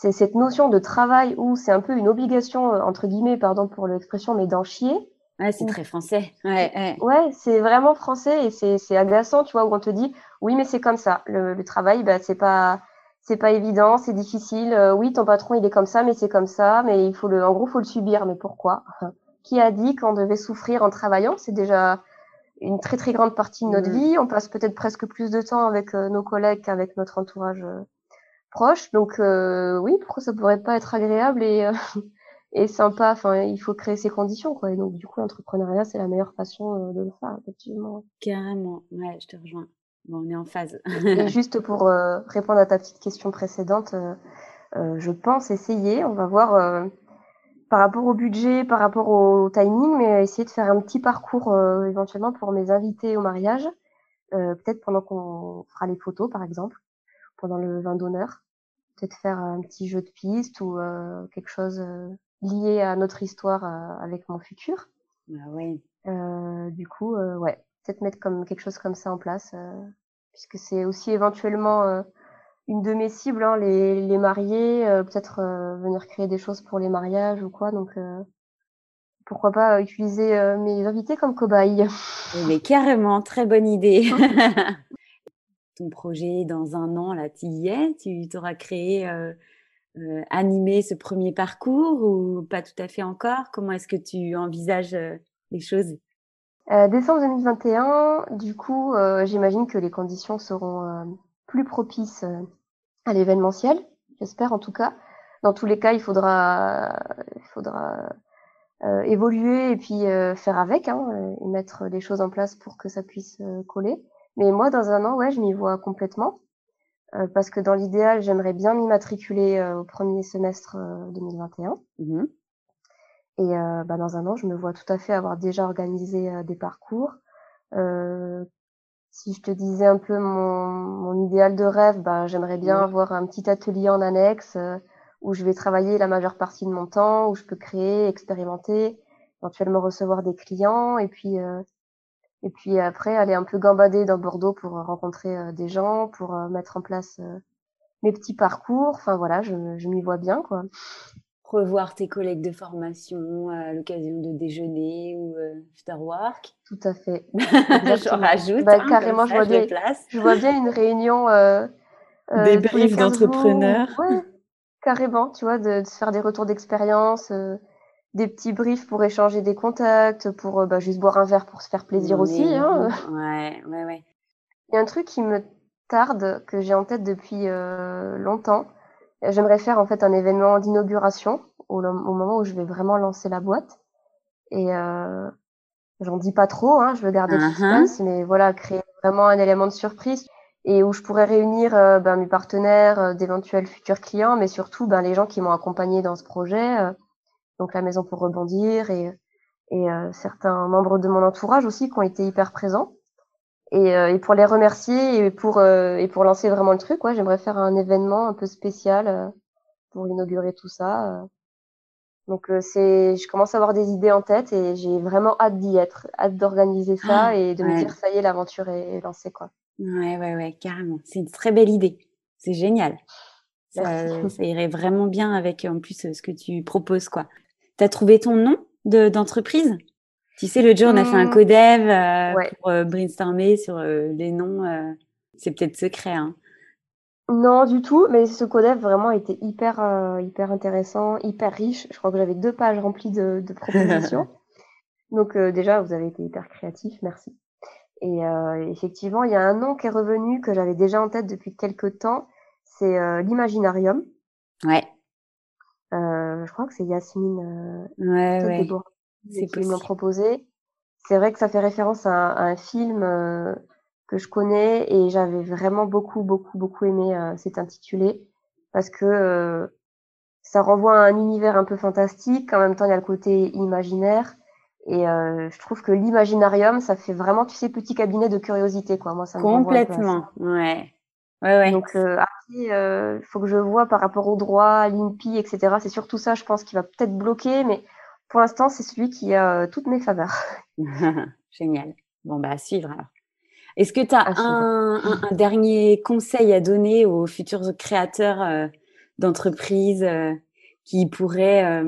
Speaker 2: c'est cette notion de travail où c'est un peu une obligation, euh, entre guillemets, pardon pour l'expression, mais d'en chier.
Speaker 1: Ouais, c'est très français. Ouais, ouais.
Speaker 2: ouais c'est vraiment français et c'est agaçant, tu vois, où on te dit, oui, mais c'est comme ça. Le, le travail, bah, c'est pas, c'est pas évident, c'est difficile. Euh, oui, ton patron, il est comme ça, mais c'est comme ça. Mais il faut le, en gros, faut le subir. Mais pourquoi? Qui a dit qu'on devait souffrir en travaillant? C'est déjà, une très très grande partie de notre
Speaker 1: Mmh.
Speaker 2: vie. On passe peut-être presque plus de temps avec nos collègues qu'avec notre entourage proche. Donc oui, pourquoi ça pourrait pas être agréable et et sympa. Enfin, il faut créer ces conditions, quoi. Et donc, du coup, l'entrepreneuriat, c'est la meilleure façon de le faire, effectivement.
Speaker 1: Carrément, ouais, je te rejoins. Bon, on est en phase.
Speaker 2: et juste pour répondre à ta petite question précédente, euh, je pense essayer. On va voir par rapport au budget, par rapport au timing, mais essayer de faire un petit parcours éventuellement pour mes invités au mariage. peut-être pendant qu'on fera les photos, par exemple, pendant le vin d'honneur. Peut-être faire un petit jeu de piste ou quelque chose lié à notre histoire avec mon futur.
Speaker 1: Ah oui.
Speaker 2: Euh, du coup, ouais, peut-être mettre comme quelque chose comme ça en place, puisque c'est aussi éventuellement une de mes cibles, hein, les, les mariés, peut-être venir créer des choses pour les mariages ou quoi. Donc, pourquoi pas utiliser mes invités comme cobayes.
Speaker 1: Mais carrément, très bonne idée. Ton projet dans un an, là, tu y es Tu t'auras créé, euh, euh, animé ce premier parcours ou pas tout à fait encore? Comment est-ce que tu envisages euh, les choses?
Speaker 2: Euh, Décembre 2021, du coup, j'imagine que les conditions seront plus propices à l'événementiel, j'espère en tout cas. Dans tous les cas, il faudra, il faudra évoluer et puis faire avec, hein, et mettre les choses en place pour que ça puisse coller. Mais moi, dans un an, ouais, je m'y vois complètement. Euh, parce que dans l'idéal, j'aimerais bien m'immatriculer euh, au premier semestre 2021. Euh, mmh et bah, dans un an, je me vois tout à fait avoir déjà organisé des parcours. si je te disais un peu mon, mon idéal de rêve, bah, j'aimerais bien avoir un petit atelier en annexe où je vais travailler la majeure partie de mon temps, où je peux créer, expérimenter, éventuellement recevoir des clients et puis et puis après, aller un peu gambader dans Bordeaux pour rencontrer des gens, pour mettre en place mes petits parcours. Enfin voilà, je, je m'y vois bien quoi.
Speaker 1: Revoir tes collègues de formation à l'occasion de déjeuner ou after work.
Speaker 2: Tout à fait.
Speaker 1: je rajoute.
Speaker 2: Bah, hein, carrément, je vois, bien, je vois bien une réunion. Euh,
Speaker 1: euh, des briefs d'entrepreneurs.
Speaker 2: Ouais, carrément, tu vois, de, de faire des retours d'expérience. Euh, des petits briefs pour échanger des contacts, pour euh, bah, juste boire un verre pour se faire plaisir aussi. Hein.
Speaker 1: Ouais, ouais, ouais.
Speaker 2: Il y a un truc qui me tarde, que j'ai en tête depuis euh, longtemps. J'aimerais faire en fait un événement d'inauguration au, moment où je vais vraiment lancer la boîte. Et euh, j'en dis pas trop, hein, je veux garder le uh-huh. suspense, mais voilà, créer vraiment un élément de surprise et où je pourrais réunir euh, ben, mes partenaires, d'éventuels futurs clients, mais surtout ben, les gens qui m'ont accompagné dans ce projet donc la maison pour rebondir et, et euh, certains membres de mon entourage aussi qui ont été hyper présents. Et, euh, et pour les remercier et pour euh, et pour lancer vraiment le truc, ouais, j'aimerais faire un événement un peu spécial pour inaugurer tout ça. Donc c'est, je commence à avoir des idées en tête et j'ai vraiment hâte d'y être, hâte d'organiser ça ah, et de me dire ça y est, l'aventure est, lancée quoi.
Speaker 1: Ouais ouais ouais, carrément. C'est une très belle idée. C'est génial. Ça, ça, irait vraiment bien avec en plus ce que tu proposes quoi. Tu as trouvé ton nom d'entreprise? Tu sais, le jour, on a fait un mmh. codev euh, pour euh, brainstormer sur euh, les noms. c'est peut-être secret. Hein.
Speaker 2: Non, du tout, mais ce codev vraiment était hyper, hyper intéressant, hyper riche. Je crois que j'avais deux pages remplies de, de propositions. Donc déjà, vous avez été hyper créatif, merci. Et effectivement, il y a un nom qui est revenu que j'avais déjà en tête depuis quelques temps, c'est l'Imaginarium.
Speaker 1: Ouais.
Speaker 2: Je crois que c'est Yasmine
Speaker 1: euh, ouais, ouais.
Speaker 2: qui m'ont proposé. C'est vrai que ça fait référence à, à un film euh, que je connais et j'avais vraiment beaucoup, beaucoup, beaucoup aimé euh, cet intitulé parce que ça renvoie à un univers un peu fantastique. En même temps, il y a le côté imaginaire. Et euh, je trouve que l'imaginarium, ça fait vraiment, tu sais, petit cabinet de curiosité, quoi. Moi, ça me
Speaker 1: Complètement, ouais. Ouais, ouais.
Speaker 2: Donc euh, il euh, faut que je vois par rapport au droit, à l'INPI, etc. C'est surtout ça, je pense, qui va peut-être bloquer, mais pour l'instant, c'est celui qui a euh, toutes mes faveurs.
Speaker 1: Génial. Bon, bah à suivre alors. Est-ce que tu as un, un, un, dernier conseil à donner aux futurs créateurs euh, d'entreprises euh, qui pourraient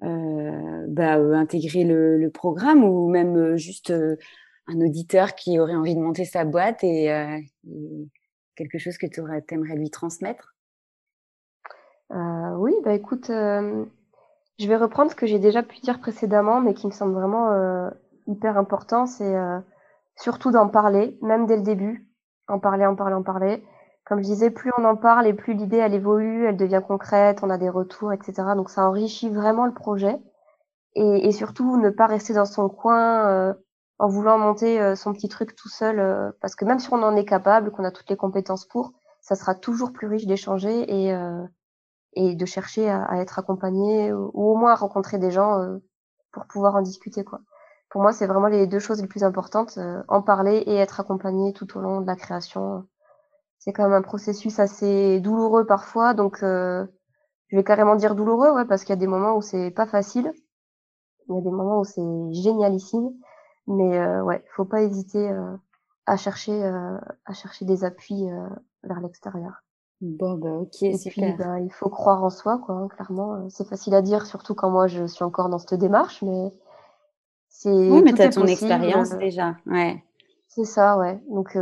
Speaker 1: bah, intégrer le, le, programme ou même juste un auditeur qui aurait envie de monter sa boîte et, et quelque chose que tu aimerais lui transmettre?
Speaker 2: Euh, Oui, bah écoute, euh, je vais reprendre ce que j'ai déjà pu dire précédemment, mais qui me semble vraiment euh, hyper important, c'est surtout d'en parler, même dès le début. En parler, en parler, en parler. Comme je disais, plus on en parle et plus l'idée elle évolue, elle devient concrète, on a des retours, etc. Donc ça enrichit vraiment le projet. Et, surtout ne pas rester dans son coin en voulant monter euh, son petit truc tout seul, euh, parce que même si on en est capable, qu'on a toutes les compétences pour, ça sera toujours plus riche d'échanger et, et de chercher à, être accompagné ou, au moins à rencontrer des gens pour pouvoir en discuter quoi. Pour moi, c'est vraiment les deux choses les plus importantes en parler et être accompagné tout au long de la création. C'est quand même un processus assez douloureux parfois, donc euh, je vais carrément dire douloureux, ouais, parce qu'il y a des moments où c'est pas facile, il y a des moments où c'est génialissime, mais euh, ouais, faut pas hésiter euh, à chercher euh, à chercher des appuis euh, vers l'extérieur.
Speaker 1: Bon bah ok,
Speaker 2: Et puis bah, il faut croire en soi, quoi. Hein, clairement, c'est facile à dire, surtout quand moi je suis encore dans cette démarche, mais
Speaker 1: c'est. Oui, mais t'as ton expérience déjà, ouais.
Speaker 2: C'est ça, ouais. Donc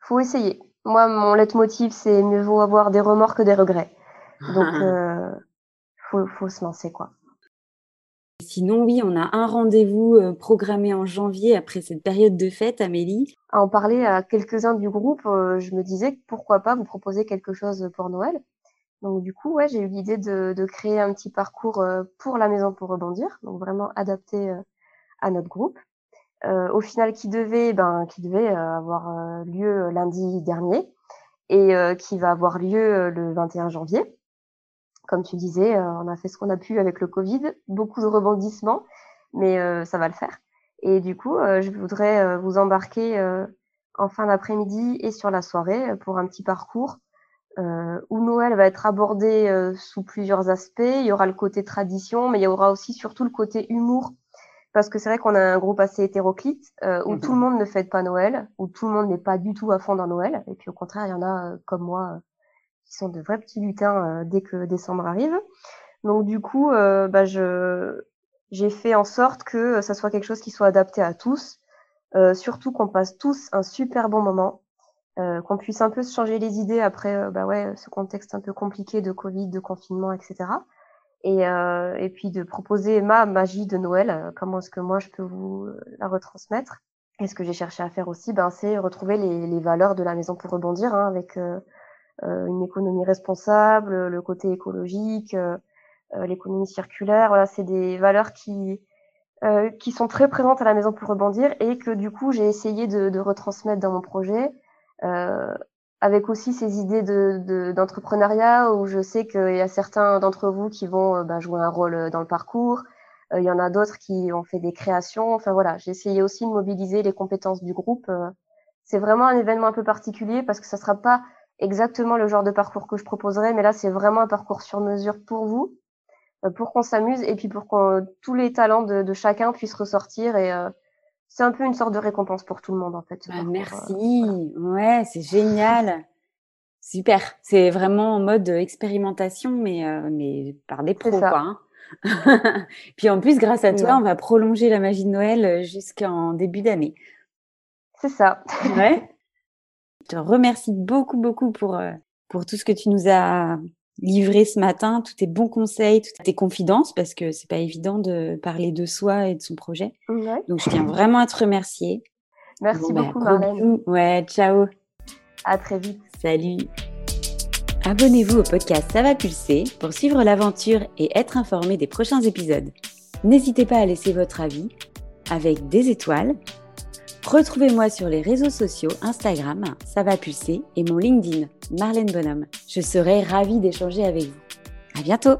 Speaker 2: faut essayer moi, mon leitmotiv, c'est mieux vaut avoir des remords que des regrets. Donc, euh, faut, faut se lancer, quoi.
Speaker 1: Sinon, oui, on a un rendez-vous euh, programmé en janvier après cette période de fête, Amélie.
Speaker 2: À en parler à quelques-uns du groupe, euh, je me disais pourquoi pas vous proposer quelque chose pour Noël. Donc du coup, ouais, j'ai eu l'idée de, créer un petit parcours euh, pour la maison pour rebondir, donc vraiment adapté à notre groupe. Au final qui devait, ben, qui devait avoir lieu lundi dernier et qui va avoir lieu le 21 janvier. Comme tu disais, on a fait ce qu'on a pu avec le Covid, beaucoup de rebondissements, mais ça va le faire. Et du coup, je voudrais vous embarquer en fin d'après-midi et sur la soirée pour un petit parcours euh, où Noël va être abordé sous plusieurs aspects. Il y aura le côté tradition, mais il y aura aussi surtout le côté humour parce que c'est vrai qu'on a un groupe assez hétéroclite euh, où tout le mhm. monde ne fête pas Noël, où tout le monde n'est pas du tout à fond dans Noël, et puis au contraire, il y en a euh, comme moi euh, qui sont de vrais petits lutins dès que décembre arrive. Donc du coup, bah, je j'ai fait en sorte que ça soit quelque chose qui soit adapté à tous, surtout qu'on passe tous un super bon moment, qu'on puisse un peu se changer les idées après bah ouais ce contexte un peu compliqué de Covid, de confinement, etc et, euh, puis de proposer ma magie de Noël, euh, comment est-ce que moi je peux vous euh, la retransmettre. Et ce que j'ai cherché à faire aussi, ben, c'est retrouver les, valeurs de la maison pour rebondir, hein, avec euh, euh une économie responsable, le côté écologique, euh, l'économie circulaire. Voilà, c'est des valeurs qui qui sont très présentes à la maison pour rebondir et que du coup j'ai essayé de, de, retransmettre dans mon projet. Euh, avec aussi ces idées de, d'entrepreneuriat où je sais qu'il y a certains d'entre vous qui vont euh, bah, jouer un rôle euh, dans le parcours. Euh, il y en a d'autres qui ont fait des créations. Enfin voilà, j'ai essayé aussi de mobiliser les compétences du groupe. c'est vraiment un événement un peu particulier parce que ça sera pas exactement le genre de parcours que je proposerai, mais là c'est vraiment un parcours sur mesure pour vous, pour qu'on s'amuse et puis pour que tous les talents de, de, chacun puissent ressortir et c'est un peu une sorte de récompense pour tout le monde en fait.
Speaker 1: Bah, merci, ouais, c'est génial. Super, c'est vraiment en mode expérimentation, mais, euh, mais par des pros, quoi. Hein. Puis en plus, grâce à toi, on va prolonger la magie de Noël euh, jusqu'en début d'année.
Speaker 2: C'est ça.
Speaker 1: ouais. Je te remercie beaucoup, beaucoup pour, euh, pour tout ce que tu nous as livré ce matin, tous tes bons conseils, toutes tes confidences, parce que c'est pas évident de parler de soi et de son projet. Donc, je tiens vraiment à te remercier.
Speaker 2: Merci bah, beaucoup, Marlène.
Speaker 1: Ouais, ciao.
Speaker 2: À très vite.
Speaker 1: Salut. Abonnez-vous au podcast Ça va pulser pour suivre l'aventure et être informé des prochains épisodes. N'hésitez pas à laisser votre avis avec des étoiles Retrouvez-moi sur les réseaux sociaux Instagram, ça va pulser, et mon LinkedIn, Marlène Bonhomme. Je serai ravie d'échanger avec vous. À bientôt!